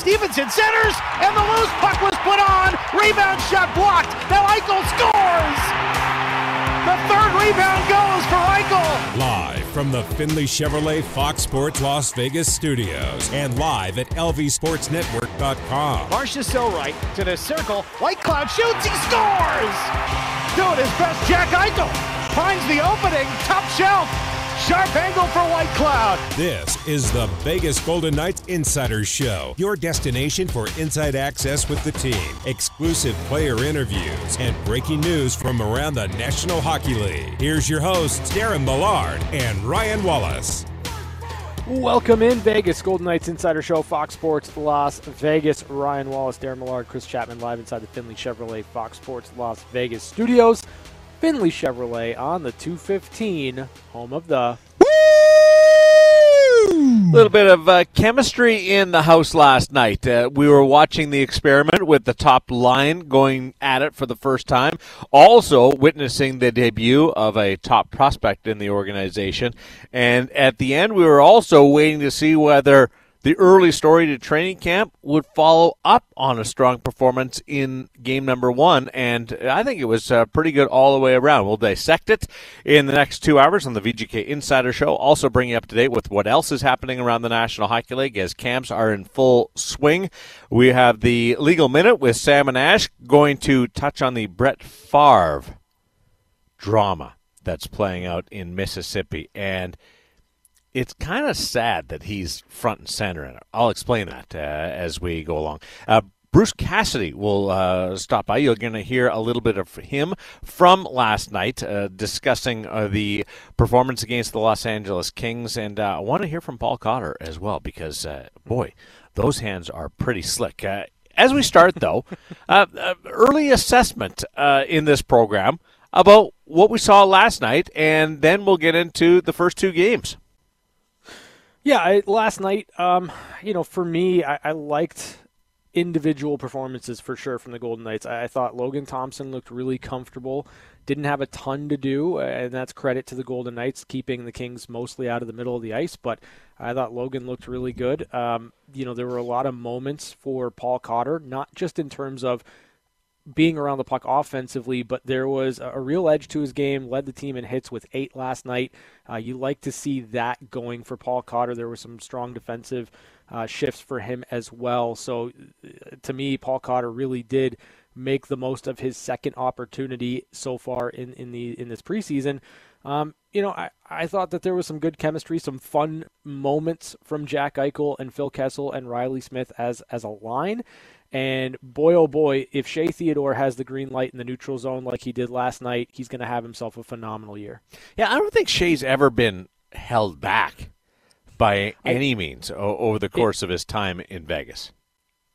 Stephenson centers, and the loose puck was put on. Rebound shot blocked. Now Eichel scores. The third rebound goes for Eichel. Live from the Findlay Chevrolet Fox Sports Las Vegas studios and live at lvsportsnetwork.com. Marcia right to the circle. Whitecloud shoots. He scores. Doing his best, Jack Eichel finds the opening. Top shelf. Sharp angle for Whitecloud. This is the Vegas Golden Knights Insider Show, your destination for inside access with the team, exclusive player interviews, and breaking news from around the National Hockey League. Here's your hosts, Darren Millard and Ryan Wallace. Welcome in Vegas, Golden Knights Insider Show, Fox Sports Las Vegas. Ryan Wallace, Darren Millard, Chris Chapman live inside the Findlay Chevrolet Fox Sports Las Vegas studios. Findlay Chevrolet on the 215, home of the. A little bit of uh, chemistry in the house last night. Uh, we were watching the experiment with the top line going at it for the first time. Also, witnessing the debut of a top prospect in the organization. And at the end, we were also waiting to see whether the early story to training camp would follow up on a strong performance in game number one, and I think it was uh, pretty good all the way around. We'll dissect it in the next two hours on the VGK Insider Show. Also, bring you up to date with what else is happening around the National Hockey League as camps are in full swing. We have the legal minute with Sam and Ash going to touch on the Brett Favre drama that's playing out in Mississippi and it's kind of sad that he's front and center in it. I'll explain that uh, as we go along. Uh, Bruce Cassidy will uh, stop by. You're going to hear a little bit of him from last night uh, discussing uh, the performance against the Los Angeles Kings. And uh, I want to hear from Paul Cotter as well because, boy, those hands are pretty slick. as we start, though, early assessment in this program about what we saw last night, and then we'll get into the first two games. Yeah, I, last night, um, you know, for me, I, I, liked individual performances for sure from the Golden Knights. I, I, thought Logan Thompson looked really comfortable. Didn't have a ton to do, and that's credit to the Golden Knights keeping the Kings mostly out of the middle of the ice. But I thought Logan looked really good. Um, you know, there were a lot of moments for Paul Cotter, not just in terms of being around the puck offensively, but there was a real edge to his game. Led the team in hits with eight last night. Uh, you like to see that going for Paul Cotter. There were some strong defensive uh, shifts for him as well. So, uh, to me, Paul Cotter really did make the most of his second opportunity so far in, in the in this preseason. Um, you know, I, I thought that there was some good chemistry, some fun moments from Jack Eichel and Phil Kessel and Riley Smith as as a line. And boy, oh boy, if Shea Theodore has the green light in the neutral zone like he did last night, he's going to have himself a phenomenal year. Yeah, I don't think Shea's ever been held back by any I, means over the course it, of his time in Vegas.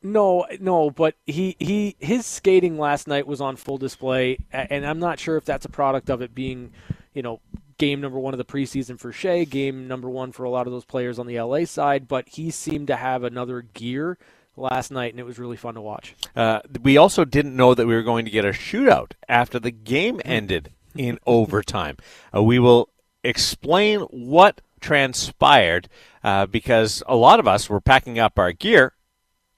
No, no, but he, he his skating last night was on full display, and I'm not sure if that's a product of it being, you know, game number one of the preseason for Shea, game number one for a lot of those players on the LA side, but he seemed to have another gear last night, and it was really fun to watch. Uh, we also didn't know that we were going to get a shootout after the game ended in overtime. Uh, we will explain what transpired uh, because a lot of us were packing up our gear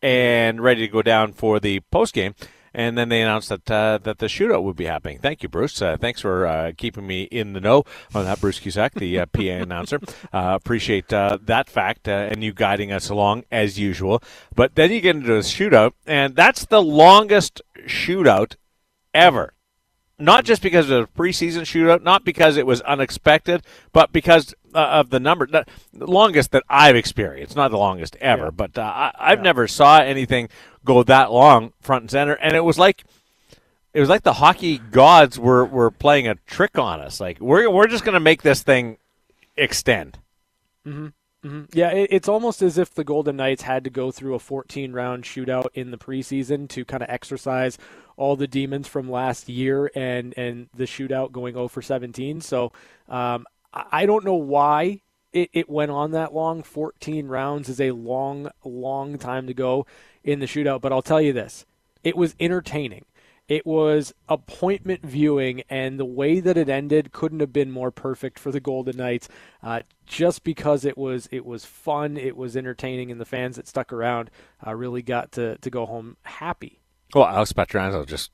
and ready to go down for the post game and then they announced that uh, that the shootout would be happening. Thank you, Bruce. Uh, thanks for uh, keeping me in the know on that, Bruce Cusack, the uh, PA announcer. Uh, appreciate that fact and you guiding us along as usual. But then you get into a shootout, and that's the longest shootout ever not just because of the preseason shootout, not because it was unexpected, but because uh, of the number. The longest that I've experienced, not the longest ever, yeah. but uh, I, have yeah. never saw anything go that long front and center, and it was like it was like the hockey gods were were playing a trick on us. Like we're we're just going to make this thing extend. Mm-hmm. Mm-hmm. Yeah, it, it's almost as if the Golden Knights had to go through a 14 round shootout in the preseason to kind of exercise all the demons from last year and and the shootout going 0 for 17. So um, I don't know why it, it went on that long. 14 rounds is a long, long time to go in the shootout. But I'll tell you this: it was entertaining. It was appointment viewing, and the way that it ended couldn't have been more perfect for the Golden Knights. Uh, just because it was it was fun, it was entertaining, and the fans that stuck around uh, really got to, to go home happy. Well, Alex Pietrangelo just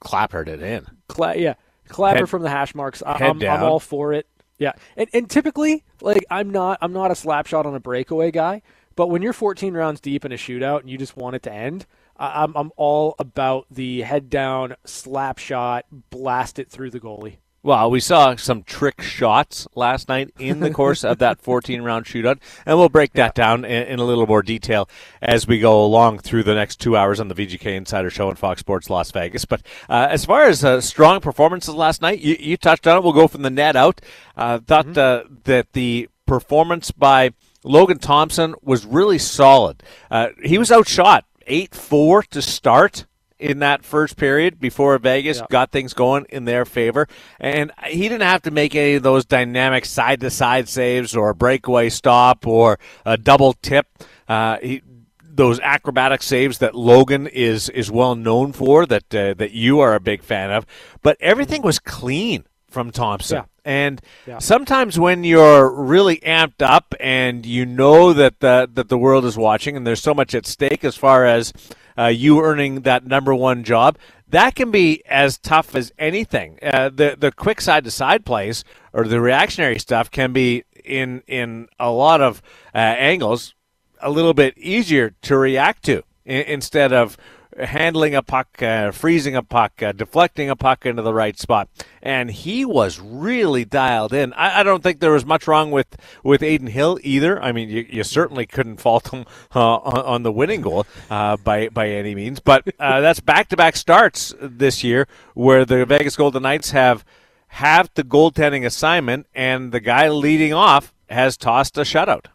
clappered it in. Cla- yeah, clapper Head- from the hash marks. I- I'm all for it. Yeah, and, and typically, like I'm not I'm not a slap shot on a breakaway guy, but when you're 14 rounds deep in a shootout and you just want it to end, I'm I'm all about the head down slap shot, blast it through the goalie. Well, we saw some trick shots last night in the course of that 14 round shootout, and we'll break that down in, in a little more detail as we go along through the next two hours on the VGK Insider Show on Fox Sports Las Vegas. But uh, as far as uh, strong performances last night, you, you touched on it. We'll go from the net out. Uh, thought uh, that the performance by Logan Thompson was really solid. Uh, he was outshot 8 4 to start in that first period before Vegas Yeah. got things going in their favor. And he didn't have to make any of those dynamic side to side saves or a breakaway stop or a double tip. Uh, he, those acrobatic saves that Logan is is well known for, that uh, that you are a big fan of, but everything was clean from Thompson. Yeah. And Yeah. sometimes when you're really amped up and you know that the, that the world is watching and there's so much at stake as far as uh, you earning that number one job, that can be as tough as anything. Uh, the the quick side to side plays or the reactionary stuff can be in in a lot of uh, angles a little bit easier to react to instead of handling a puck, uh, freezing a puck, uh, deflecting a puck into the right spot. And he was really dialed in. I, I don't think there was much wrong with, with Adin Hill either. I mean, you, you certainly couldn't fault him uh, on, on the winning goal uh, by by any means. But uh, that's back to back starts this year where the Vegas Golden Knights have have the goaltending assignment, and the guy leading off has tossed a shutout.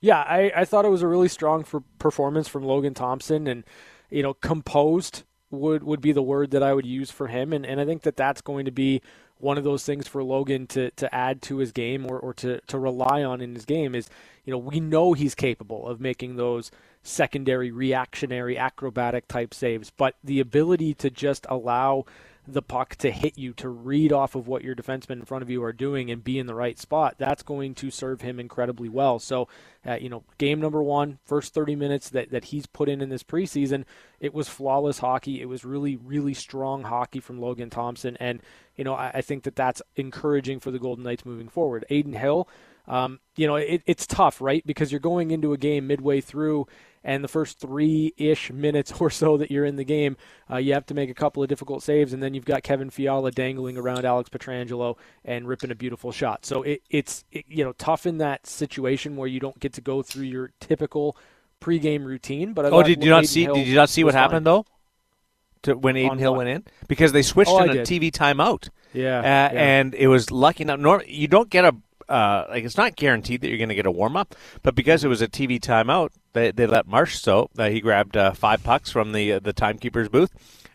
Yeah, I, I thought it was a really strong for performance from Logan Thompson, and you know, composed would would be the word that I would use for him, and, and I think that that's going to be one of those things for Logan to, to add to his game or, or to, to rely on in his game is, you know, we know he's capable of making those secondary, reactionary, acrobatic type saves, but the ability to just allow the puck to hit you, to read off of what your defensemen in front of you are doing and be in the right spot, that's going to serve him incredibly well. So, uh, you know, game number one, first 30 minutes that, that he's put in in this preseason, it was flawless hockey. It was really, really strong hockey from Logan Thompson. And, you know, I, I think that that's encouraging for the Golden Knights moving forward. Adin Hill, um, you know, it, it's tough, right? Because you're going into a game midway through, and the first three ish minutes or so that you're in the game, uh, you have to make a couple of difficult saves, and then you've got Kevin Fiala dangling around Alex Pietrangelo and ripping a beautiful shot. So it, it's it, you know tough in that situation where you don't get to go through your typical pregame routine. But I Oh, did you not Adin see? Hill Did you not see what fine. happened though? To when Adin On Hill what? went in because they switched Oh, I in a did. TV timeout. Yeah, uh, yeah. and it was lucky enough. Nor, you don't get a uh, like it's not guaranteed that you're going to get a warm up, but because it was a TV timeout, they, they let Marchessault uh, he grabbed uh, five pucks from the uh, the timekeeper's booth.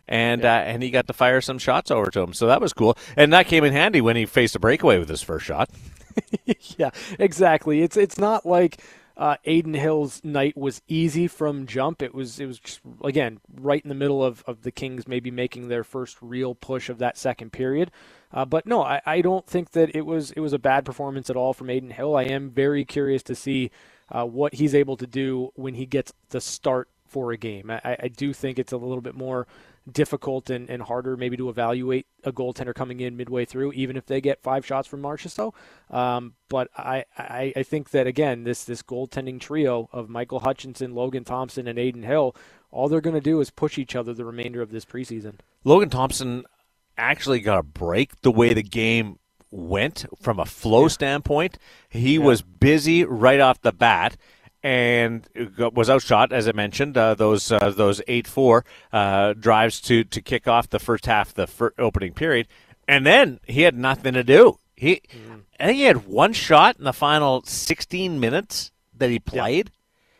And uh, and he got to fire some shots over to him, so that was cool. And that came in handy when he faced a breakaway with his first shot. yeah, exactly. It's it's not like uh, Adin Hill's night was easy from jump. It was it was just, again right in the middle of, of the Kings maybe making their first real push of that second period. Uh, but no, I, I don't think that it was it was a bad performance at all from Adin Hill. I am very curious to see uh, what he's able to do when he gets the start for a game. I, I do think it's a little bit more difficult and, and harder maybe to evaluate a goaltender coming in midway through, even if they get five shots from Marchessault. Um, but I, I, I think that again, this this goaltending trio of Michael Hutchinson, Logan Thompson, and Adin Hill, all they're going to do is push each other the remainder of this preseason. Logan Thompson actually got a break the way the game went from a flow standpoint. He was busy right off the bat and was outshot, as I mentioned, uh, those uh, those eight four uh, drives to to kick off the first half, the fir- opening period, and then he had nothing to do. He, I think he had one shot in the final sixteen minutes that he played.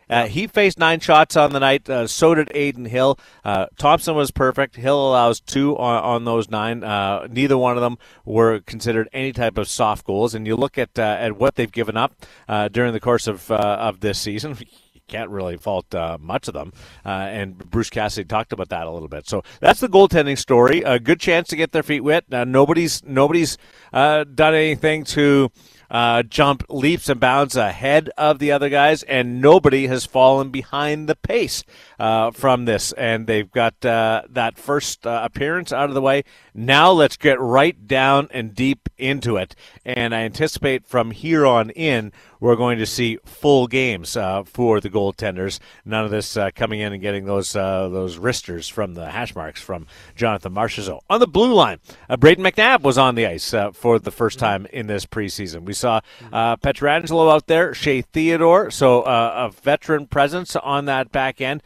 Uh, he faced nine shots on the night. Uh, so did Adin Hill. Uh, Thompson was perfect. Hill allows two on, on those nine. Uh, neither one of them were considered any type of soft goals. And you look at uh, at what they've given up uh, during the course of of this season. You can't really fault much of them. And Bruce Cassidy talked about that a little bit. So that's the goaltending story. A good chance to get their feet wet. Nobody's nobody's done anything to uh, jump leaps and bounds ahead of the other guys, and nobody has fallen behind the pace uh, from this. And they've got uh, that first uh, appearance out of the way. Now let's get right down and deep into it. And I anticipate from here on in, we're going to see full games uh, for the goaltenders. None of this uh, coming in and getting those uh, those wristers from the hash marks from Jonathan Marchessault. On the blue line, uh, Brayden McNabb was on the ice uh, for the first time in this preseason. We saw Pietrangelo out there, Shea Theodore, so a veteran presence on that back end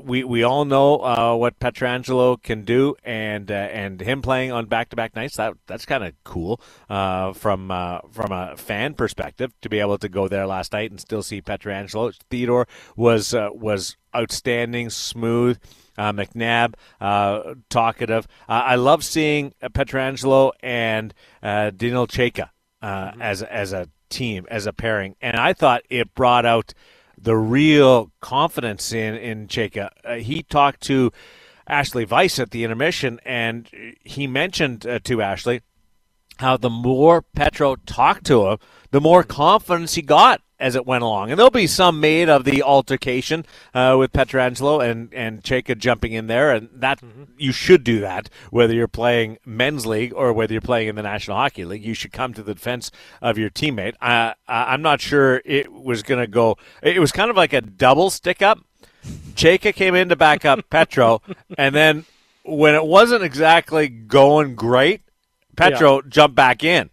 we we all know uh, what Pietrangelo can do, and uh, and him playing on back to back nights that that's kind of cool uh, from uh, from a fan perspective to be able to go there last night and still see Pietrangelo. Theodore was uh, was outstanding, smooth. Uh, McNabb, talkative. I love seeing Pietrangelo and Daniil Chayka mm-hmm. as as a team, as a pairing, and I thought it brought out the real confidence in in Chayka. Uh, he talked to Ashley Weiss at the intermission, and he mentioned uh, to Ashley how the more Petro talked to him, the more confidence he got as it went along. And there'll be some made of the altercation uh, with Pietrangelo and, and Chayka jumping in there. And that mm-hmm. you should do that, whether you're playing men's league or whether you're playing in the National Hockey League. You should come to the defense of your teammate. Uh, I'm not sure it was going to go. It was kind of like a double stick up. Chayka came in to back up Petro, and then when it wasn't exactly going great, Petro yeah. jumped back in.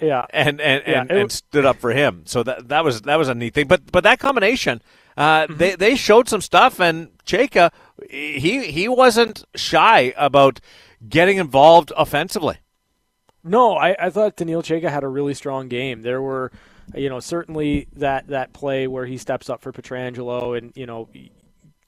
Yeah, and and, yeah, and, and, stood up for him. So that that was that was a neat thing. But but that combination, uh, mm-hmm. they they showed some stuff, and Chayka, he he wasn't shy about getting involved offensively. No, I, I thought Daniil Chayka had a really strong game. There were, you know, certainly that that play where he steps up for Pietrangelo, and you know,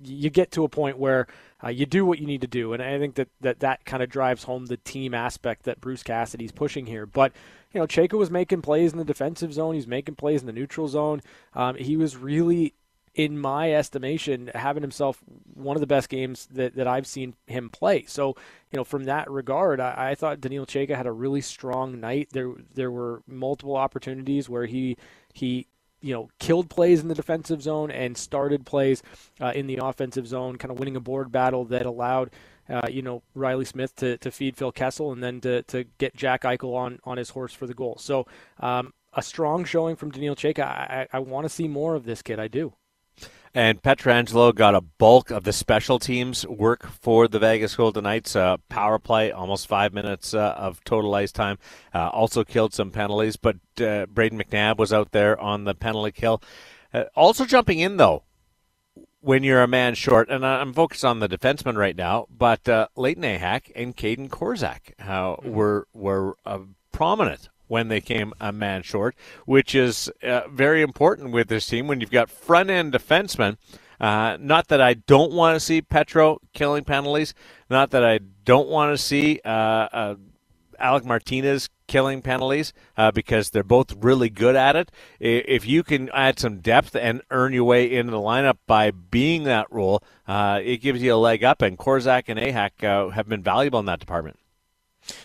you get to a point where uh, you do what you need to do, and I think that that, that kind of drives home the team aspect that Bruce Cassidy's pushing here. But you know, Chayka was making plays in the defensive zone. He's making plays in the neutral zone. Um, he was really, in my estimation, having himself one of the best games that, that I've seen him play. So, you know, from that regard, I, I thought Daniil Chayka had a really strong night. There, there were multiple opportunities where he he you know, killed plays in the defensive zone and started plays uh, in the offensive zone, kind of winning a board battle that allowed, uh, you know, Riley Smith to, to feed Phil Kessel and then to, to get Jack Eichel on, on his horse for the goal. So um, a strong showing from Daniil Chayka. I, I, I want to see more of this kid. I do. And Pietrangelo got a bulk of the special teams work for the Vegas Golden Knights. Uh, power play, almost five minutes uh, of total ice time. Uh, also killed some penalties, but uh, Brayden McNabb was out there on the penalty kill. Uh, also jumping in, though, when you're a man short, and I'm focused on the defenseman right now, but uh, Layton Ahac and Kaedan Korczak uh, were, were prominent when they came a man short, which is uh, very important with this team when you've got front end defensemen. Uh, not that I don't want to see Petro killing penalties, not that I don't want to see uh, uh Alec Martinez killing penalties uh, because they're both really good at it. If you can add some depth and earn your way into the lineup by being that role, uh, it gives you a leg up. And Korczak and Ahac have been valuable in that department.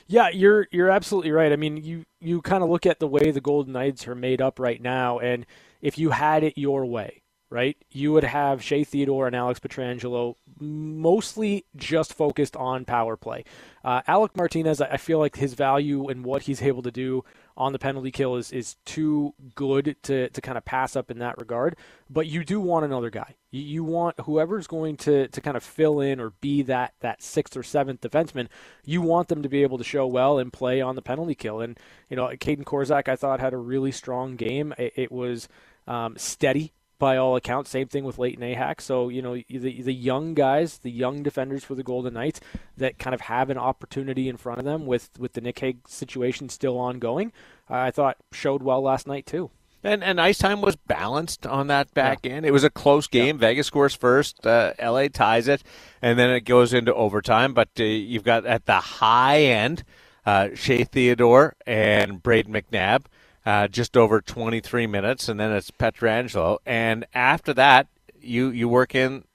Yeah, you're you're absolutely right. I mean, you you kind of look at the way the Golden Knights are made up right now, and if you had it your way, right, you would have Shea Theodore and Alex Pietrangelo mostly just focused on power play. Uh, Alec Martinez, I feel like his value and what he's able to do on the penalty kill is, is too good to, to kind of pass up in that regard. But you do want another guy. You, you want whoever's going to, to kind of fill in or be that, that sixth or seventh defenseman, you want them to be able to show well and play on the penalty kill. And, you know, Kaedan Korczak, I thought, had a really strong game. It, it was um, steady by all accounts. Same thing with Layton Ahac. So, you know, the, the young guys, the young defenders for the Golden Knights that kind of have an opportunity in front of them with, with the Nick Hague situation still ongoing, uh, I thought showed well last night, too. And, and ice time was balanced on that back yeah. end. It was a close game. Yeah. Vegas scores first. Uh, LA ties it, and then it goes into overtime. But uh, you've got at the high end, uh, Shea Theodore and Brayden McNabb uh, just over 23 minutes, and then it's Pietrangelo. And after that, you you work in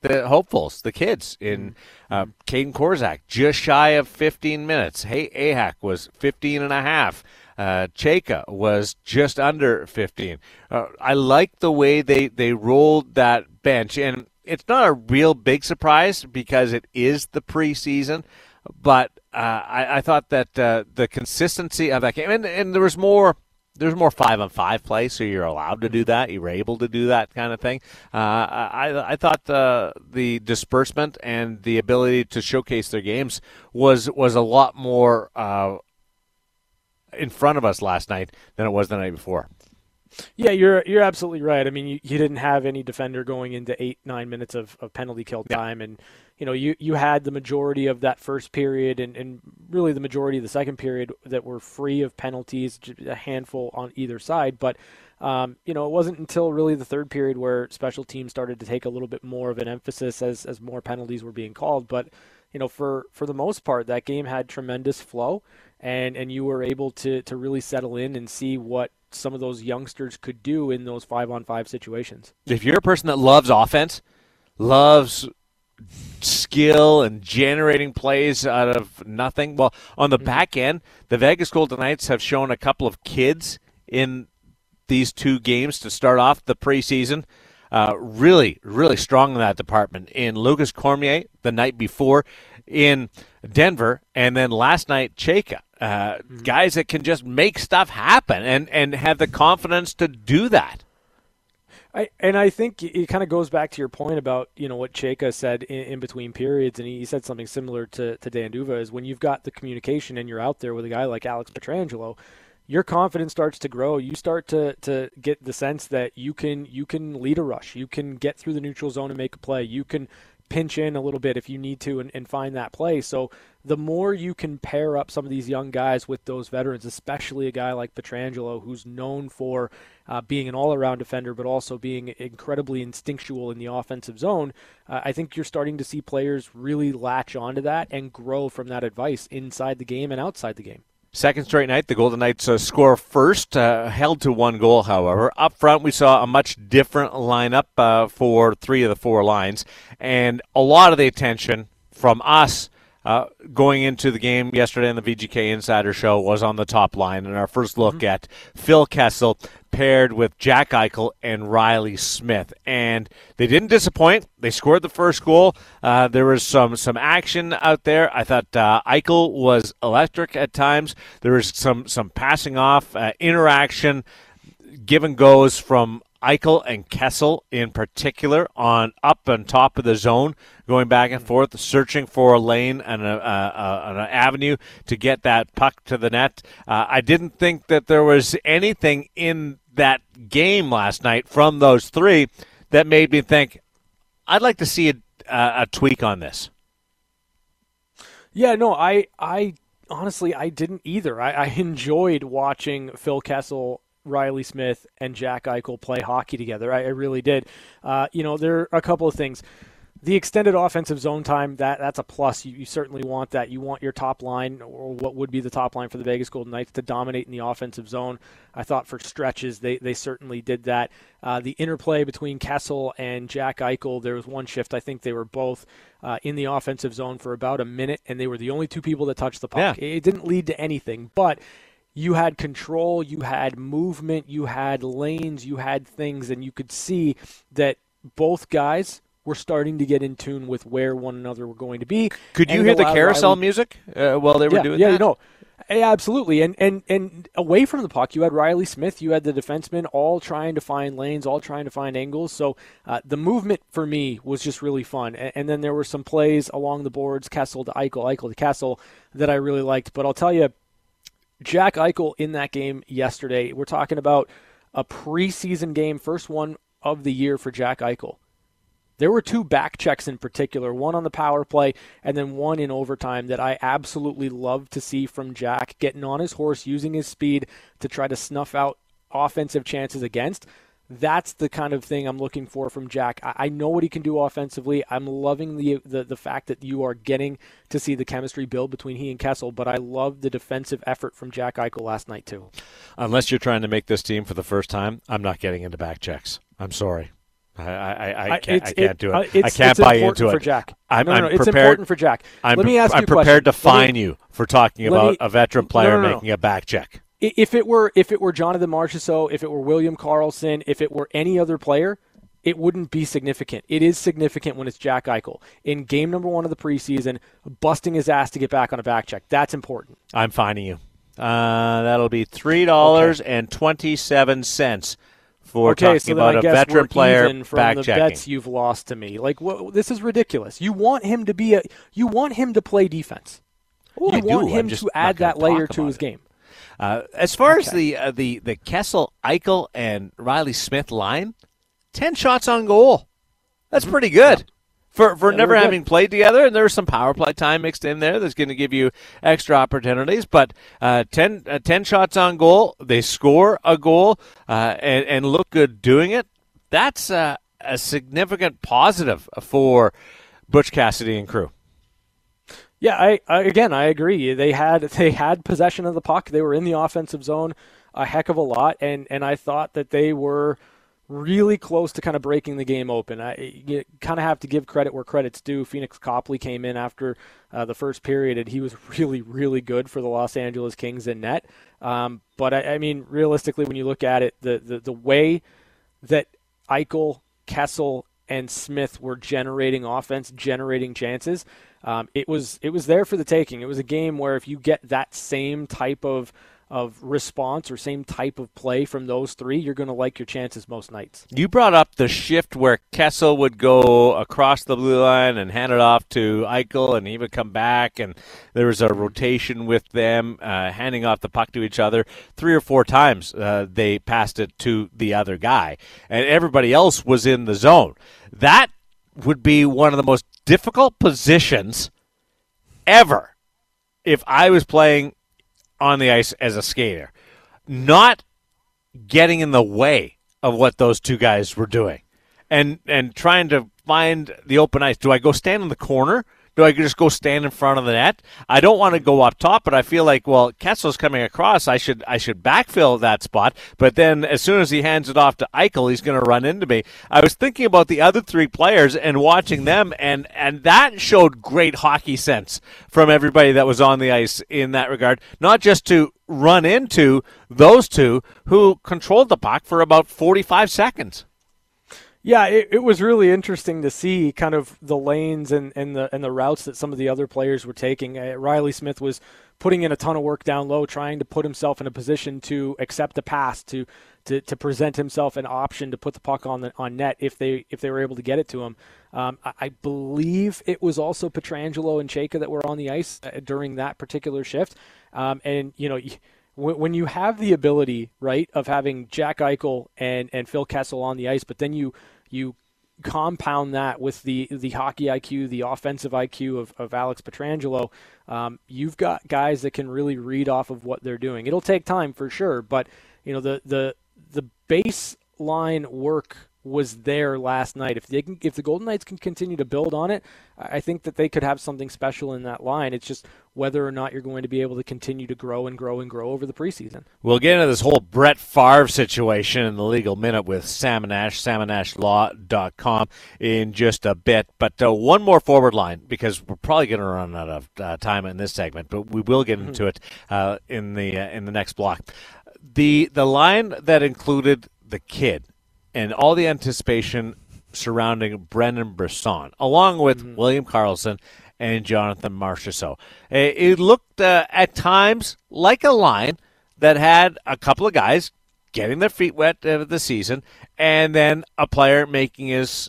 the hopefuls, the kids in uh, Kaedan Korczak, just shy of 15 minutes. Hey, Ahac was 15 and a half. Uh, Chayka was just under 15. Uh, I like the way they, they rolled that bench, and it's not a real big surprise because it is the preseason, but uh, I, I, thought that uh, the consistency of that game, and, and there was more – there's more five on five play, so you're allowed to do that. You're able to do that kind of thing. Uh, I I thought the the disbursement and the ability to showcase their games was was a lot more uh, in front of us last night than it was the night before. Yeah, you're you're absolutely right. I mean, you, you didn't have any defender going into eight nine minutes of, of penalty kill time, yeah. and you know you you had the majority of that first period and, and really the majority of the second period that were free of penalties, a handful on either side. But um, you know, it wasn't until really the third period where special teams started to take a little bit more of an emphasis as as more penalties were being called. But you know, for for the most part, that game had tremendous flow, and and you were able to to really settle in and see what some of those youngsters could do in those five on five situations. If you're a person that loves offense, loves skill and generating plays out of nothing, well, on the mm-hmm. back end, the Vegas Golden Knights have shown a couple of kids in these two games to start off the preseason. Uh, really, really strong in that department. In Lucas Cormier the night before in Denver, and then last night, Chayka uh, mm-hmm. guys that can just make stuff happen and, and have the confidence to do that. I, and I think it kind of goes back to your point about you know what Chayka said in, in, between periods, and he said something similar to, to Dan D'Uva is when you've got the communication and you're out there with a guy like Alex Pietrangelo, your confidence starts to grow. You start to, to get the sense that you can you can lead a rush, you can get through the neutral zone and make a play, you can pinch in a little bit if you need to and, and find that play. So the more you can pair up some of these young guys with those veterans, especially a guy like Pietrangelo who's known for uh, being an all-around defender, but also being incredibly instinctual in the offensive zone, uh, I think you're starting to see players really latch onto that and grow from that advice inside the game and outside the game. Second straight night, the Golden Knights uh, score first, uh, held to one goal, however. Up front, we saw a much different lineup uh, for three of the four lines, and a lot of the attention from us uh, going into the game yesterday on the VGK Insider Show was on the top line, and our first look mm-hmm. at Phil Kessel paired with Jack Eichel and Riley Smith, and they didn't disappoint. They scored the first goal. Uh, there was some some action out there. I thought uh, Eichel was electric at times. There was some some passing off uh, interaction, give and goes from Eichel and Kessel in particular on up and top of the zone, going back and forth, searching for a lane and a, a, an avenue to get that puck to the net. Uh, I didn't think that there was anything in that game last night from those three that made me think I'd like to see a, a tweak on this. Yeah, no, I, I honestly I didn't either. I, I enjoyed watching Phil Kessel Riley Smith and Jack Eichel play hockey together. I, I really did. Uh, you know, there are a couple of things. The extended offensive zone time, that that's a plus. You, you, certainly want that. You want your top line, or what would be the top line for the Vegas Golden Knights, to dominate in the offensive zone. I thought for stretches they, they certainly did that. Uh, the interplay between Kessel and Jack Eichel, there was one shift. I think they were both uh, in the offensive zone for about a minute, and they were the only two people that touched the puck. Yeah. It didn't lead to anything, but you had control, you had movement, you had lanes, you had things, and you could see that both guys were starting to get in tune with where one another were going to be. Could you hear the carousel Riley, music uh, while they were yeah, doing yeah, that? Yeah, you know. Absolutely, and and and away from the puck, you had Riley Smith, you had the defensemen, all trying to find lanes, all trying to find angles. So uh, the movement for me was just really fun, and, and, then there were some plays along the boards, Kessel to Eichel, Eichel to Kessel, that I really liked. But I'll tell you, Jack Eichel in that game yesterday. We're talking about a preseason game, first one of the year for Jack Eichel. There were two back checks in particular, one on the power play and then one in overtime that I absolutely love to see from Jack getting on his horse, using his speed to try to snuff out offensive chances against. That's the kind of thing I'm looking for from Jack. I, I know what he can do offensively. I'm loving the, the the fact that you are getting to see the chemistry build between he and Kessel, but I love the defensive effort from Jack Eichel last night too. Unless you're trying to make this team for the first time, I'm not getting into back checks. I'm sorry. I, I, I can't, I can't it, do it. Uh, I can't buy into it. For Jack. I'm, no, no, no, I'm it's prepared, important for Jack. I'm, Let me ask I'm you prepared question. to fine me, you for talking about me- a veteran player making a back check. If it were if it were Jonathan Marchessault, if it were William Karlsson, if it were any other player, it wouldn't be significant. It is significant when it's Jack Eichel in game number one of the preseason, busting his ass to get back on a back check. That's important. I'm finding you. Uh, that'll be three dollars and twenty-seven cents for Okay, talking so about a veteran player from back the checking. bets you've lost to me. Like what, this is ridiculous. You want him to be a you want him to play defense. Oh, you I want I'm him to add that layer to his it. game. Uh, as far as the uh, the the Kessel, Eichel, and Riley Smith line, ten shots on goal. That's pretty good for for Yeah, never good. having played together. And there's some power play time mixed in there that's going to give you extra opportunities. But uh, 10, uh, 10 shots on goal, they score a goal uh, and and look good doing it. That's uh, a significant positive for Butch Cassidy and crew. Yeah, I, I again I agree. They had they had possession of the puck. They were in the offensive zone a heck of a lot, and and I thought that they were really close to kind of breaking the game open. I you kind of have to give credit where credit's due. Pheonix Copley came in after uh, the first period, and he was really really good for the Los Angeles Kings in net. Um, but I, I mean, realistically, when you look at it, the the, the way that Eichel, Kessel, and Smith were generating offense, generating chances. Um, it was it was there for the taking. It was a game where if you get that same type of of response or same type of play from those three, you're going to like your chances most nights. You brought up the shift where Kessel would go across the blue line and hand it off to Eichel, and he would come back, and there was a rotation with them uh, handing off the puck to each other. Three or four times uh, they passed it to the other guy, and everybody else was in the zone. That would be one of the most difficult positions ever if I was playing on the ice as a skater. Not getting in the way of what those two guys were doing and and trying to find the open ice. Do I go stand in the corner? Do I just go stand in front of the net? I don't want to go up top, but I feel like well, Kessel's coming across. I should I should backfill that spot. But then as soon as he hands it off to Eichel, he's going to run into me. I was thinking about the other three players and watching them, and and that showed great hockey sense from everybody that was on the ice in that regard. Not just to run into those two who controlled the puck for about forty five seconds. Yeah, it, it was really interesting to see kind of the lanes and, and the and the routes that some of the other players were taking. Uh, Riley Smith was putting in a ton of work down low, trying to put himself in a position to accept a pass, to to, to present himself an option to put the puck on the on net if they if they were able to get it to him. Um, I, I believe it was also Pietrangelo and Chayka that were on the ice uh, during that particular shift, um, and you know. When you have the ability, right, of having Jack Eichel and, and Phil Kessel on the ice, but then you you compound that with the the hockey IQ, the offensive IQ of, of Alex Pietrangelo, um, you've got guys that can really read off of what they're doing. It'll take time for sure, but you know the the the baseline work was there last night. If they can, if the Golden Knights can continue to build on it, I think that they could have something special in that line. It's just whether or not you're going to be able to continue to grow and grow and grow over the preseason. We'll get into this whole Brett Favre situation in the legal minute with Sam and Ash, samandashlaw.com in just a bit. But uh, one more forward line because we're probably going to run out of uh, time in this segment, but we will get into it uh, in the uh, in the next block. The the line that included the kid and all the anticipation surrounding Brendan Brisson, along with William Karlsson and Jonathan Marchessault. Eh, It looked uh, at times like a line that had a couple of guys getting their feet wet of the season, and then a player making his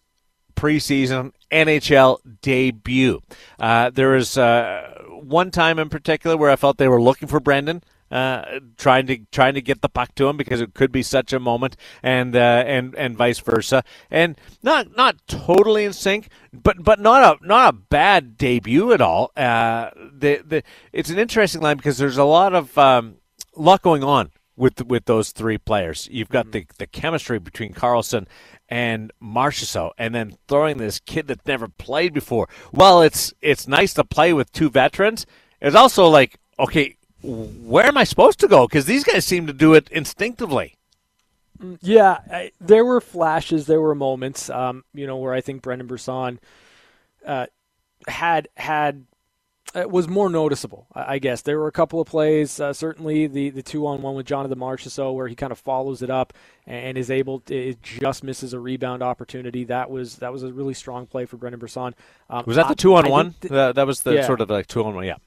preseason NHL debut. Uh, there was uh, one time in particular where I felt they were looking for Brendan. Uh, trying to trying to get the puck to him because it could be such a moment, and uh, and and vice versa, and not not totally in sync, but but not a not a bad debut at all. Uh, the the it's an interesting line because there's a lot of um, lot going on with with those three players. You've got the the chemistry between Karlsson and Marchessault, and then throwing this kid that's never played before. Well, it's it's nice to play with two veterans. It's also like, okay, where am I supposed to go? Because these guys seem to do it instinctively. Yeah, I, there were flashes, there were moments, um, you know, where I think Brendan Brisson uh, had had uh, was more noticeable. I guess there were a couple of plays, uh, certainly the the two on one with Jonathan Marchessault, where he kind of follows it up and is able to it just misses a rebound opportunity. That was that was a really strong play for Brendan Brisson. Um, was that the two on one? Th- that was the yeah. sort of like two on one. Yeah.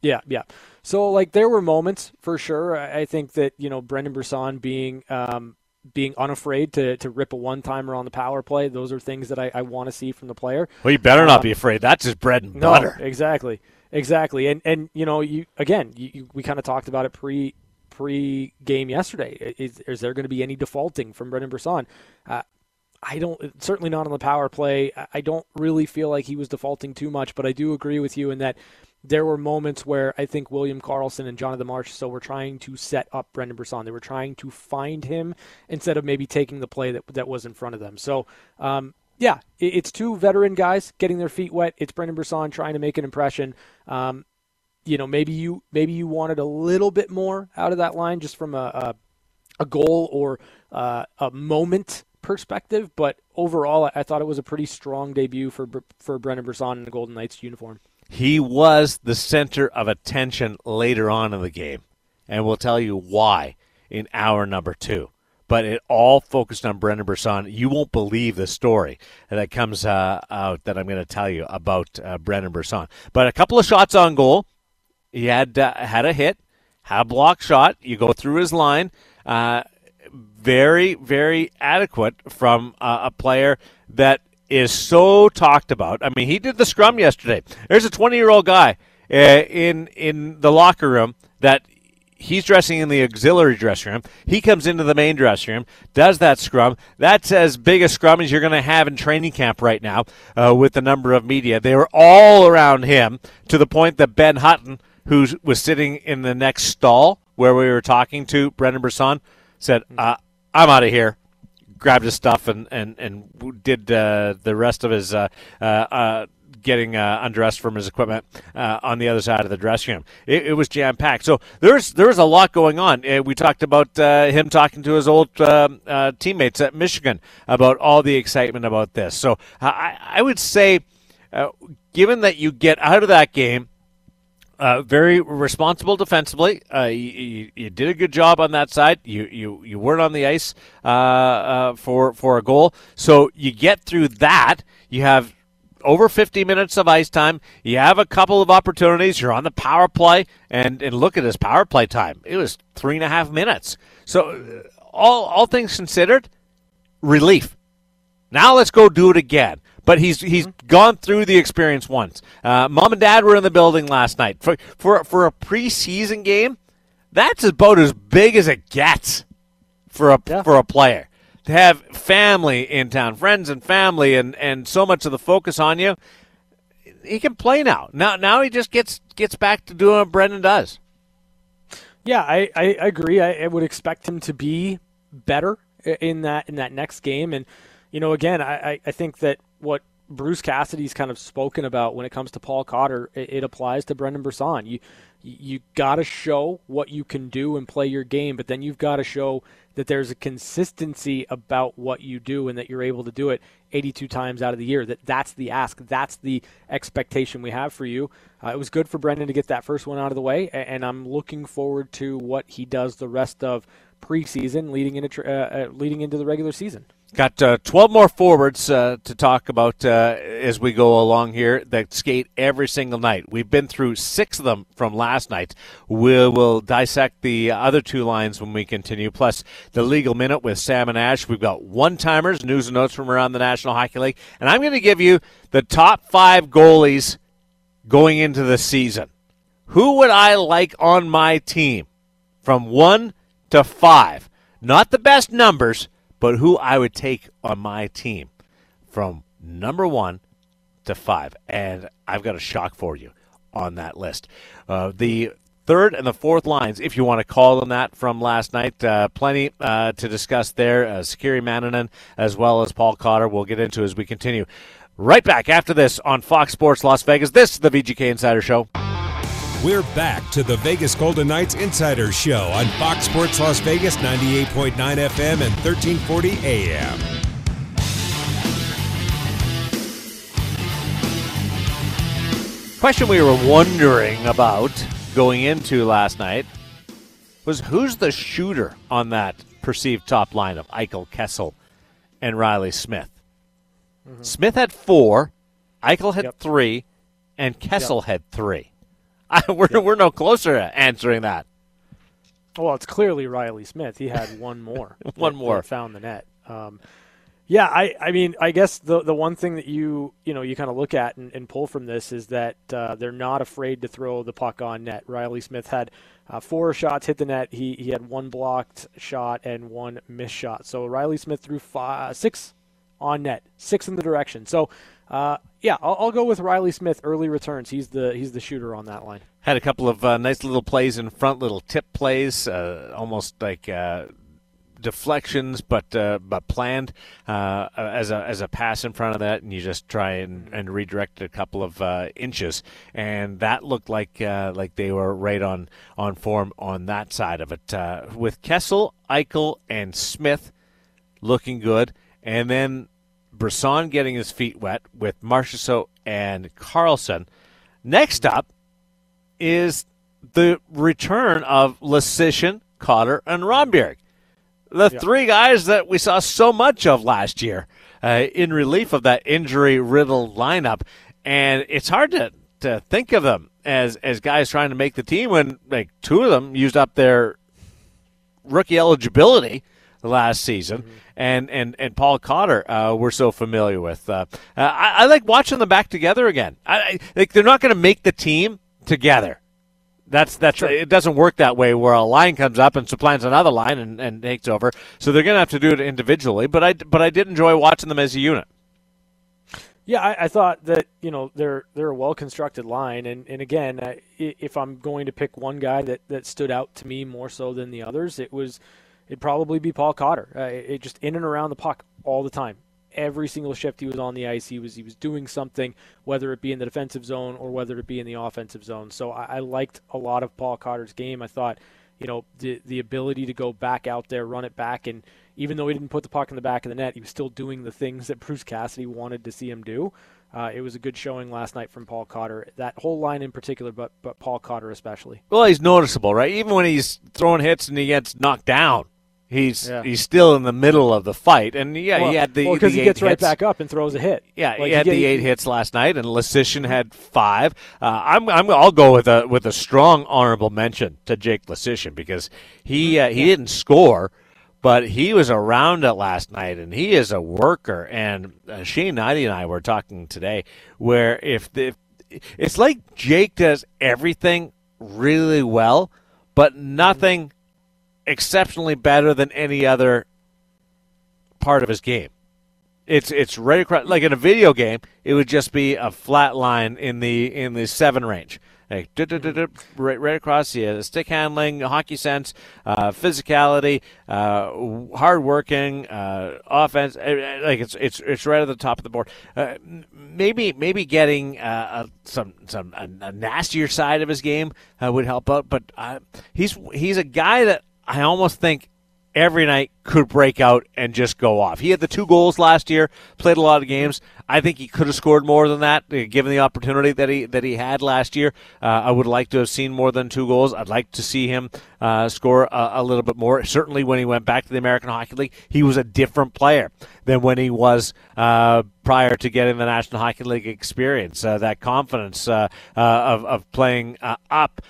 Yeah, yeah. So like there were moments for sure. I think that you know Brendan Brisson being um, being unafraid to, to rip a one timer on the power play. Those are things that I, I want to see from the player. Well, you better um, not be afraid. That's his bread and no, butter. Exactly, exactly. And and you know you again you, you, we kind of talked about it pre pre game yesterday. Is, is there going to be any defaulting from Brendan Brisson? Uh, I don't certainly not on the power play. I don't really feel like he was defaulting too much, but I do agree with you in that there were moments where I think William Karlsson and Jonathan Marchessault were trying to set up Brendan Brisson. They were trying to find him instead of maybe taking the play that that was in front of them. So, um, yeah, it's two veteran guys getting their feet wet. It's Brendan Brisson trying to make an impression. Um, you know, maybe you maybe you wanted a little bit more out of that line just from a a, a goal or uh, a moment perspective, but overall, I thought it was a pretty strong debut for for Brendan Brisson in the Golden Knights uniform. He was the center of attention later on in the game, and we'll tell you why in hour number two. But it all focused on Brendan Brisson. You won't believe the story that comes uh, out that I'm going to tell you about uh, Brendan Brisson. But a couple of shots on goal. He had uh, had a hit, had a block shot. You go through his line. Uh, very, very adequate from uh, a player that is so talked about. I mean, he did the scrum yesterday. There's a 20 year old guy uh, in in the locker room that he's dressing in the auxiliary dressing room. He comes into the main dressing room, does that scrum. That's as big a scrum as you're going to have in training camp right now uh, with the number of media. They were all around him to the point that Ben Hutton, who was sitting in the next stall where we were talking to Brendan Brisson, said, uh, I'm out of here grabbed his stuff and and and did uh, the rest of his uh, uh, uh getting uh, undressed from his equipment uh, on the other side of the dressing room. It, it was jam packed. So there's there's a lot going on. we talked about him talking to his old um, teammates at Michigan about all the excitement about this. So I, I would say, given that you get out of that game uh, very responsible defensively. Uh, you, you, did a good job on that side. You you, you weren't on the ice uh, uh for for a goal, so you get through that. You have over 50 minutes of ice time. You have a couple of opportunities. You're on the power play, and and look at his power play time. It was three and a half minutes. So uh, all all things considered, relief. Now let's go do it again but he's he's mm-hmm. gone through the experience once. Uh, Mom and Dad were in the building last night for for for a preseason game. That's about as big as it gets for a yeah. for a player to have family in town, friends and family, and and so much of the focus on you. He can play now. Now now he just gets gets back to doing what Brendan does. Yeah, I, I agree. I, I would expect him to be better in that in that next game and you know, again, I, I think that what Bruce Cassidy's kind of spoken about when it comes to Paul Cotter, it, it applies to Brendan Brisson. You you got to show what you can do and play your game, but then you've got to show that there's a consistency about what you do and that you're able to do it 82 times out of the year. That that's the ask, that's the expectation we have for you. Uh, it was good for Brendan to get that first one out of the way, and I'm looking forward to what he does the rest of preseason, leading into uh, uh, leading into the regular season. Got uh, 12 more forwards uh, to talk about uh, as we go along here that skate every single night. We've been through six of them from last night. We will dissect the other two lines when we continue, plus the legal minute with Sam and Ash. We've got one timers, news and notes from around the National Hockey League. And I'm going to give you the top five goalies going into the season. Who would I like on my team from one to five? Not the best numbers but who I would take on my team from number one to five. And I've got a shock for you on that list. Uh, the third and the fourth lines, if you want to call them that, from last night. Uh, plenty uh, to discuss there. Uh, Sakari as well as Paul Cotter. We'll get into as we continue. Right back after this on Fox Sports Las Vegas. This is the VGK Insider Show. We're back to the Vegas Golden Knights Insider Show on Fox Sports Las Vegas 98.9 FM and 1340 AM. Question we were wondering about going into last night was who's the shooter on that perceived top line of Eichel, Kessel, and Riley Smith? Mm-hmm. Smith had four, Eichel had yep. three, and Kessel yep. had three. I, we're, yep. we're no closer to answering that. Well, it's clearly Riley Smith. He had one more. one that, more. That found the net. Um, yeah, I, I mean, I guess the the one thing that you you know you kind of look at and, and, pull from this is that uh, they're not afraid to throw the puck on net. Riley Smith had uh, four shots hit the net. He he had one blocked shot and one missed shot. So Riley Smith threw five, six on net, six in the direction. So uh, yeah, I'll, I'll, go with Riley Smith. Early returns. He's the he's the shooter on that line. Had a couple of uh, nice little plays in front, little tip plays, uh, almost like uh, deflections, but uh, but planned uh, as a as a pass in front of that, and you just try and, and redirect it a couple of uh, inches, and that looked like uh, like they were right on on form on that side of it. Uh, with Kessel, Eichel, and Smith looking good, and then Brisson getting his feet wet with Marchessault and Karlsson. Next up is the return of Leschyshyn, Cotter, and Rondbjerg the yeah. three guys that we saw so much of last year uh, in relief of that injury riddled lineup. And it's hard to, to think of them as, as guys trying to make the team when like two of them used up their rookie eligibility last season, mm-hmm. and, and, and Paul Cotter uh, we're so familiar with. Uh, uh I, I, like watching them back together again. I, I like they're not going to make the team together. That's that's sure. it doesn't work that way where a line comes up and supplants another line and, and takes over. So they're going to have to do it individually. But I but I did enjoy watching them as a unit. Yeah, I, I thought that you know they're they're a well constructed line, and and again, I, if I'm going to pick one guy that that stood out to me more so than the others, it was it'd probably be Paul Cotter. Uh, it just in and around the puck all the time every single shift he was on the ice, he was he was doing something, whether it be in the defensive zone or whether it be in the offensive zone. So I, I liked a lot of Paul Cotter's game. I thought, you know, the the ability to go back out there, run it back, and even though he didn't put the puck in the back of the net, he was still doing the things that Bruce Cassidy wanted to see him do. Uh, it was a good showing last night from Paul Cotter. That whole line in particular, but but Paul Cotter especially. Well, he's noticeable, right? Even when he's throwing hits and he gets knocked down, He's yeah. he's still in the middle of the fight, and yeah, well, he had the because well, he gets hits. right back up and throws a hit. Yeah, like he had he the eight hits last night, and Leschyshyn had five. Uh, I'm I'm I'll go with a with a strong honorable mention to Jake Leschyshyn because he uh, he yeah. didn't score, but he was around it last night, and he is a worker. And uh, Shane Hnidy and I were talking today, where if the, if, it's like Jake does everything really well, but nothing exceptionally better than any other part of his game. It's it's right across like in a video game, it would just be a flat line in the in the seven range. Like, right, right across the uh, stick handling, hockey sense, uh, physicality, uh, hard working, uh, offense. Eh, eh, like it's it's it's right at the top of the board. Uh, maybe maybe getting uh, some some a, a, nastier side of his game would help out. But he's he's a guy that I almost think every night could break out and just go off. He had the two goals last year, played a lot of games. I think he could have scored more than that, uh, given the opportunity that he that he had last year. Uh, I would like to have seen more than two goals. I'd like to see him uh, score a, a, little bit more. Certainly, when he went back to the American Hockey League, he was a different player than when he was uh, prior to getting the National Hockey League experience. Uh, that confidence uh, of of playing up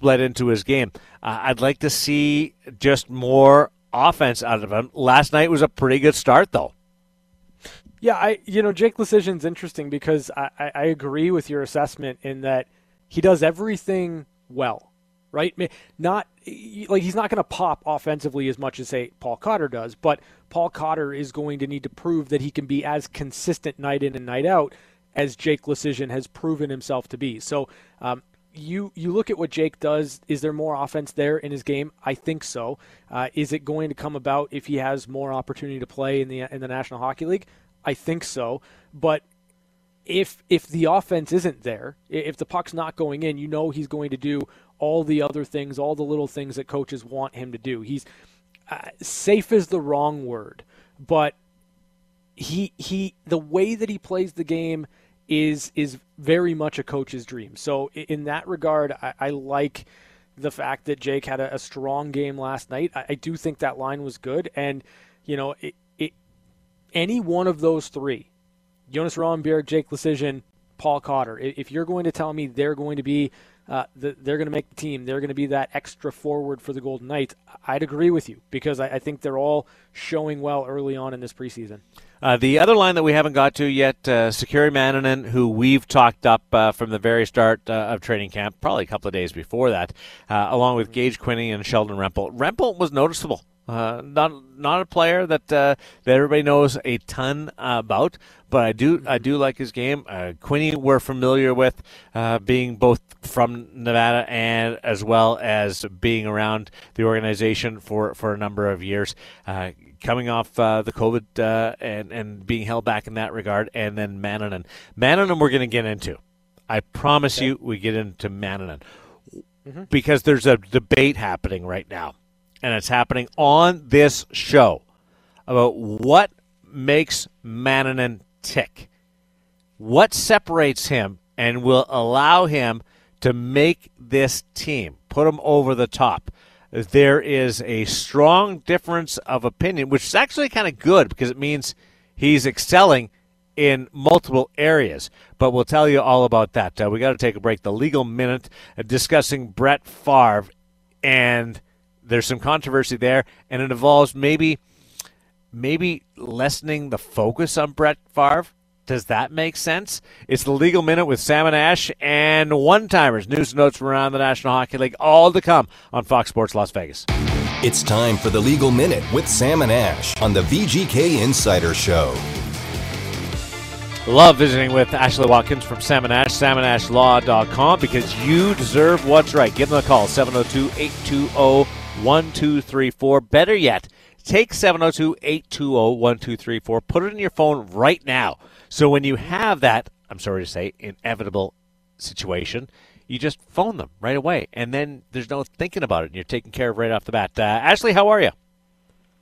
led into his game. I'd like to see just more offense out of him. Last night was a pretty good start, though. Yeah, I you know Jake Leschyshyn's interesting because I, I agree with your assessment in that he does everything well, right? Not like he's not going to pop offensively as much as say Paul Cotter does, but Paul Cotter is going to need to prove that he can be as consistent night in and night out as Jake Leschyshyn has proven himself to be. So um, you you look at what Jake does. Is there more offense there in his game? I think so. Uh, is it going to come about if he has more opportunity to play in the in the National Hockey League? I think so. But if if the offense isn't there, if the puck's not going in, you know he's going to do all the other things, all the little things that coaches want him to do. He's uh, safe is the wrong word, but he he the way that he plays the game is is very much a coach's dream. So in that regard, I, I like the fact that Jake had a, a strong game last night. I, I, do think that line was good, and you know, it, it, any one of those three, Jonas Rondbjerg, Jake Leschyshyn, Paul Cotter. If you're going to tell me they're going to be uh, the, they're going to make the team, they're going to be that extra forward for the Golden Knights, I'd agree with you because I, I think they're all showing well early on in this preseason. Uh, the other line that we haven't got to yet, uh, Sakari Manninen, who we've talked up uh, from the very start uh, of training camp, probably a couple of days before that, uh, along with Gage Quinney and Sheldon Rempel. Rempel was noticeable. Uh, not not a player that that everybody knows a ton about, but I do I do like his game. Uh, Quinney we're familiar with, uh, being both from Nevada and as well as being around the organization for, for a number of years. Uh, coming off uh, the COVID uh, and and being held back in that regard, and then Manninen. Manninen, we're going to get into. I promise okay. you, we get into Manninen mm-hmm. because there's a debate happening right now, and it's happening on this show about what makes Manninen tick, what separates him, and will allow him to make this team, put him over the top there is a strong difference of opinion, which is actually kind of good because it means he's excelling in multiple areas. But we'll tell you all about that. Uh, we got to take a break. The legal minute uh, discussing Brett Favre, and there's some controversy there, and it involves maybe maybe lessening the focus on Brett Favre does that make sense? It's the Legal Minute with Sam and Ash and one timers. News and notes from around the National Hockey League, all to come on Fox Sports Las Vegas. It's time for the Legal Minute with Sam and Ash on the VGK Insider Show. Love visiting with Ashley Watkins from Sam and Ash, samandashlaw.com, because you deserve what's right. Give them a call, 702 820 1234. Better yet, take 702 820 1234, put it in your phone right now so when you have that, I'm sorry to say, inevitable situation, you just phone them right away, and then there's no thinking about it, and you're taken care of right off the bat. Uh, Ashley, how are you?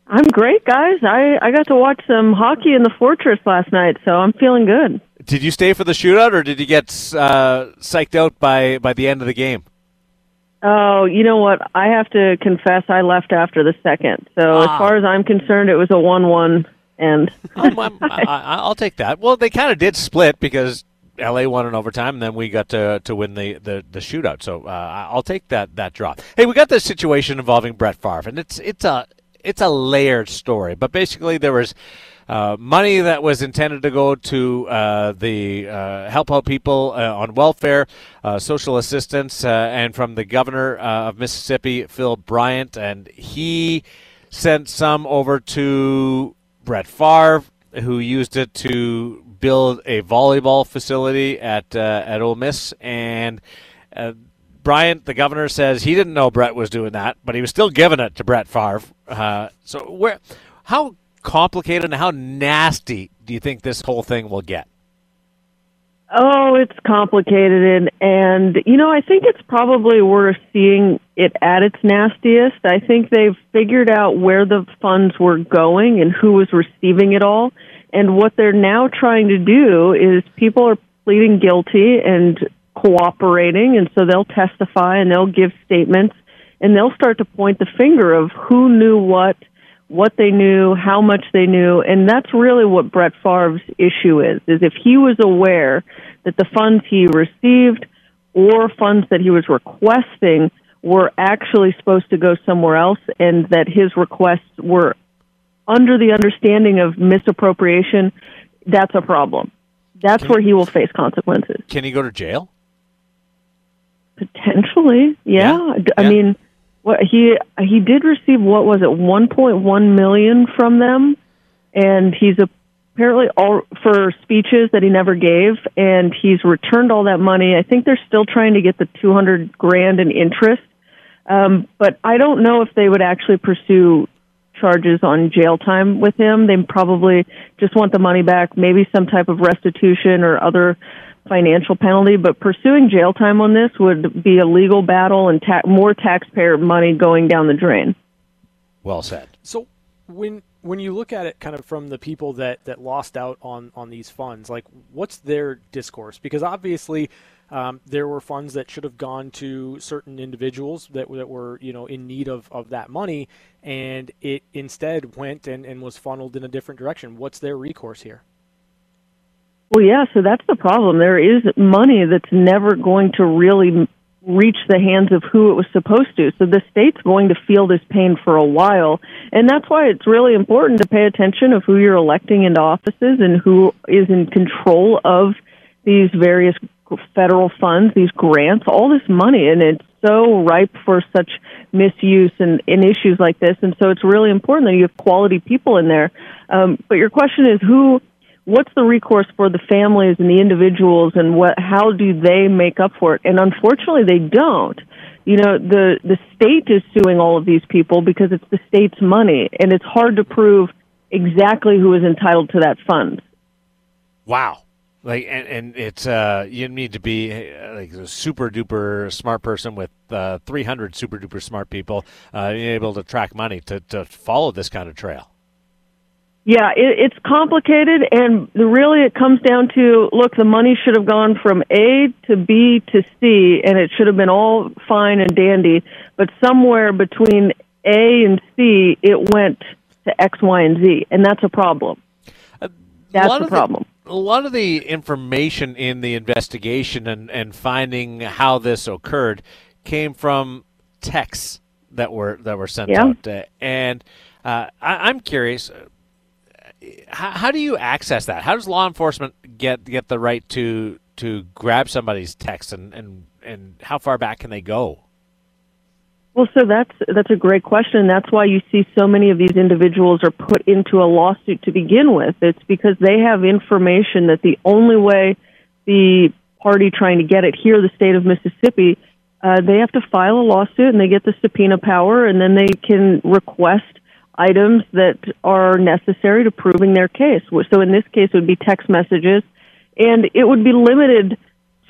I'm great, guys. I, I got to watch some hockey in the Fortress last night, so I'm feeling good. Did you stay for the shootout, or did you get uh, psyched out by, by the end of the game? Oh, you know what? I have to confess, I left after the second. So ah. as far as I'm concerned, it was a one-one and oh, I, will take that. Well, they kind of did split because LA won in overtime, and then we got to to win the the, the shootout. So uh, I'll take that that draw. Hey, we got this situation involving Brett Favre, and it's it's a it's a layered story. But basically, there was. Uh, money that was intended to go to uh, the uh, help out people uh, on welfare, uh, social assistance, uh, and from the governor of Mississippi, Phil Bryant, and he sent some over to Brett Favre, who used it to build a volleyball facility at at Ole Miss, and Bryant, the governor, says he didn't know Brett was doing that, but he was still giving it to Brett Favre. Uh, so, where, how complicated and how nasty do you think this whole thing will get? Oh, it's complicated, and, and you know, I think it's probably worth seeing it at its nastiest. I think they've figured out where the funds were going and who was receiving it all. And what they're now trying to do is people are pleading guilty and cooperating, and so they'll testify and they'll give statements, and they'll start to point the finger of who knew what what they knew, how much they knew, and that's really what Brett Favre's issue is, is if he was aware that the funds he received or funds that he was requesting were actually supposed to go somewhere else and that his requests were under the understanding of misappropriation, that's a problem. That's can where he will face consequences. Can he go to jail? Potentially, yeah. yeah. I yeah. mean, what he he did receive what was it 1.1 million from them and he's apparently all for speeches that he never gave, and he's returned all that money. I think they're still trying to get the 200 grand in interest, um, but I don't know if they would actually pursue charges on jail time with him. They probably just want the money back, maybe some type of restitution or other financial penalty. But pursuing jail time on this would be a legal battle and ta- more taxpayer money going down the drain. Well said. So when when you look at it kind of from the people that, that lost out on, on these funds, like what's their discourse? Because obviously um, there were funds that should have gone to certain individuals that, that were you know in need of, of that money, and it instead went and, and was funneled in a different direction. What's their recourse here? Well, yeah, so that's the problem. There is money that's never going to really reach the hands of who it was supposed to. So the state's going to feel this pain for a while. And that's why it's really important to pay attention of who you're electing into offices and who is in control of these various federal funds, these grants, all this money. And it's so ripe for such misuse and in issues like this. And so it's really important that you have quality people in there. Um, but your question is who what's the recourse for the families and the individuals and what how do they make up for it? And unfortunately they don't. You know the the state is suing all of these people because it's the state's money and it's hard to prove exactly who is entitled to that fund. Wow. Like and, and it's uh you need to be uh, like a super duper smart person with uh, 300 super duper smart people uh, able to track money to, to follow this kind of trail yeah, it, it's complicated, and really it comes down to look, the money should have gone from A to B to C, and it should have been all fine and dandy, but somewhere between A and C, it went to X, Y, and Z, and that's a problem. That's a, a problem. The, a lot of the information in the investigation and, and finding how this occurred came from texts that were that were sent yeah. out, uh, and uh, I, I'm curious how, how do you access that? How does law enforcement get get the right to to grab somebody's text and and and how far back can they go? Well, so that's that's a great question. That's why you see so many of these individuals are put into a lawsuit to begin with. It's because they have information that the only way the party trying to get it here, the state of Mississippi, uh, they have to file a lawsuit and they get the subpoena power, and then they can request items that are necessary to proving their case. So in this case, it would be text messages, and it would be limited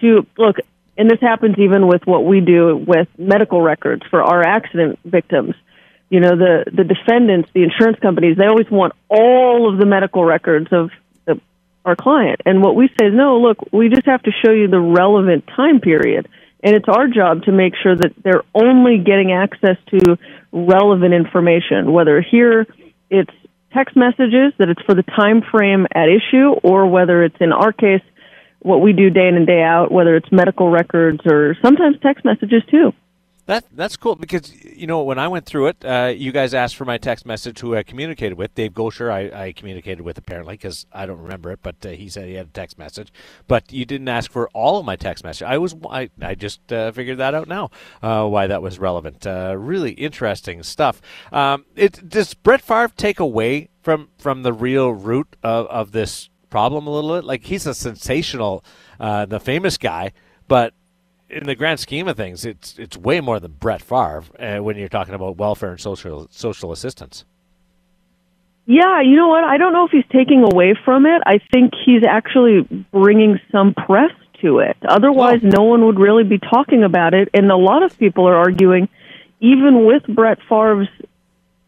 to look. And this happens even with what we do with medical records for our accident victims. You know, the the defendants, the insurance companies, they always want all of the medical records of the, our client. And what we say is, no, look, we just have to show you the relevant time period. And it's our job to make sure that they're only getting access to relevant information, whether here it's text messages that it's for the time frame at issue, or whether it's in our case what we do day in and day out, whether it's medical records or sometimes text messages too. That that's cool because you know when I went through it, uh, you guys asked for my text message who I communicated with. Dave Goucher, I, I communicated with apparently because I don't remember it, but uh, he said he had a text message. But you didn't ask for all of my text message. I was I, I just uh, figured that out now uh, why that was relevant. Uh, really interesting stuff. Um, it does Brett Favre take away from from the real root of, of this problem a little bit? Like he's a sensational, uh, the famous guy, but in the grand scheme of things, it's it's way more than Brett Favre uh, when you're talking about welfare and social social assistance. Yeah, you know what? I don't know if he's taking away from it. I think he's actually bringing some press to it. Otherwise, no one would really be talking about it. And a lot of people are arguing, even with Brett Favre's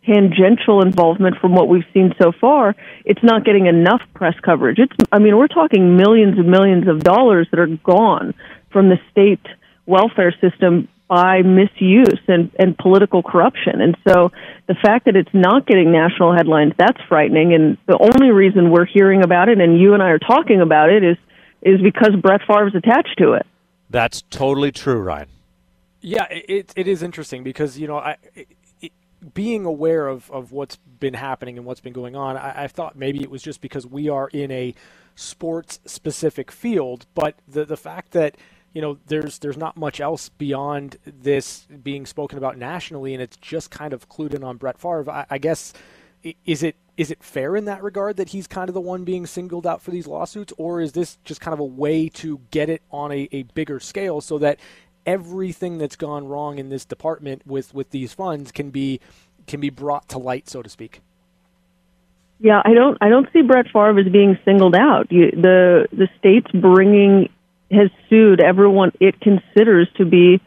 tangential involvement from what we've seen so far, it's not getting enough press coverage. It's, I mean, we're talking millions and millions of dollars that are gone from the state welfare system by misuse and, and political corruption. And so the fact that it's not getting national headlines, that's frightening. And the only reason we're hearing about it and you and I are talking about it is, is because Brett Favre's attached to it. That's totally true, Ryan. Yeah, it, it is interesting because, you know, I, it, being aware of, of what's been happening and what's been going on, I, I thought maybe it was just because we are in a sports specific field. But the, the fact that – you know, there's there's not much else beyond this being spoken about nationally, and it's just kind of clued in on Brett Favre. I, I guess is it is it fair in that regard that he's kind of the one being singled out for these lawsuits, or is this just kind of a way to get it on a, a bigger scale so that everything that's gone wrong in this department with, with these funds can be can be brought to light, so to speak? Yeah, I don't. I don't see Brett Favre as being singled out. You, the the state's bringing has sued everyone it considers to be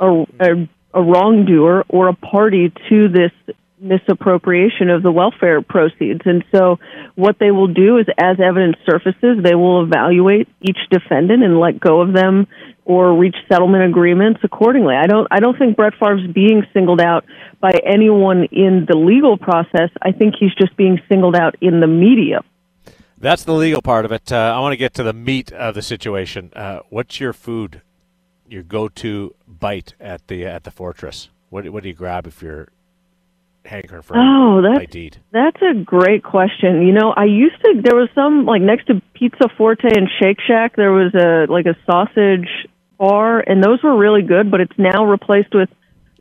a, a, a wrongdoer or a party to this misappropriation of the welfare proceeds. And so, what they will do is, as evidence surfaces, they will evaluate each defendant and let go of them or reach settlement agreements accordingly. I don't. I don't think Brett Favre's being singled out by anyone in the legal process. I think he's just being singled out in the media. That's the legal part of it. Uh, I want to get to the meat of the situation. Uh, what's your food, your go-to bite at the at the fortress? What, what do you grab if you're hankering for oh, that's, eat? That's a great question. You know, I used to. There was some like next to Pizza Forte and Shake Shack. There was a like a sausage bar, and those were really good. But it's now replaced with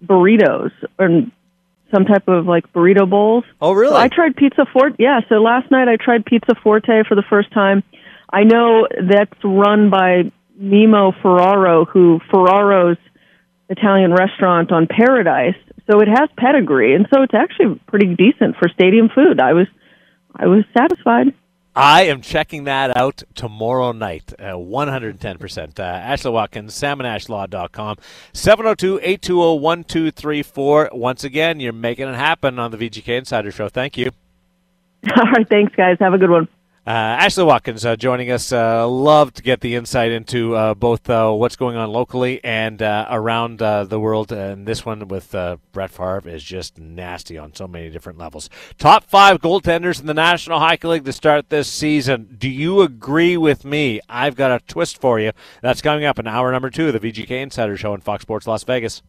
burritos and some type of like burrito bowls. Oh, really? So I tried Pizza Forte. Yeah, so last night I tried Pizza Forte for the first time. I know that's run by Mimmo Ferraro, who Ferraro's Italian restaurant on Paradise. So it has pedigree, and so it's actually pretty decent for stadium food. I was, I was satisfied. I am checking that out tomorrow night, uh, 110%. Uh, Ashley Watkins, samandashlaw.com, 702-820-1234. Once again, you're making it happen on the VGK Insider Show. Thank you. All right, thanks, guys. Have a good one. Uh, Ashley Watkins uh, joining us. Uh, love to get the insight into uh, both uh, what's going on locally and uh, around the world. And this one with Brett Favre is just nasty on so many different levels. Top five goaltenders in the National Hockey League to start this season. Do you agree with me? I've got a twist for you. That's coming up in hour number two of the VGK Insider Show on Fox Sports Las Vegas.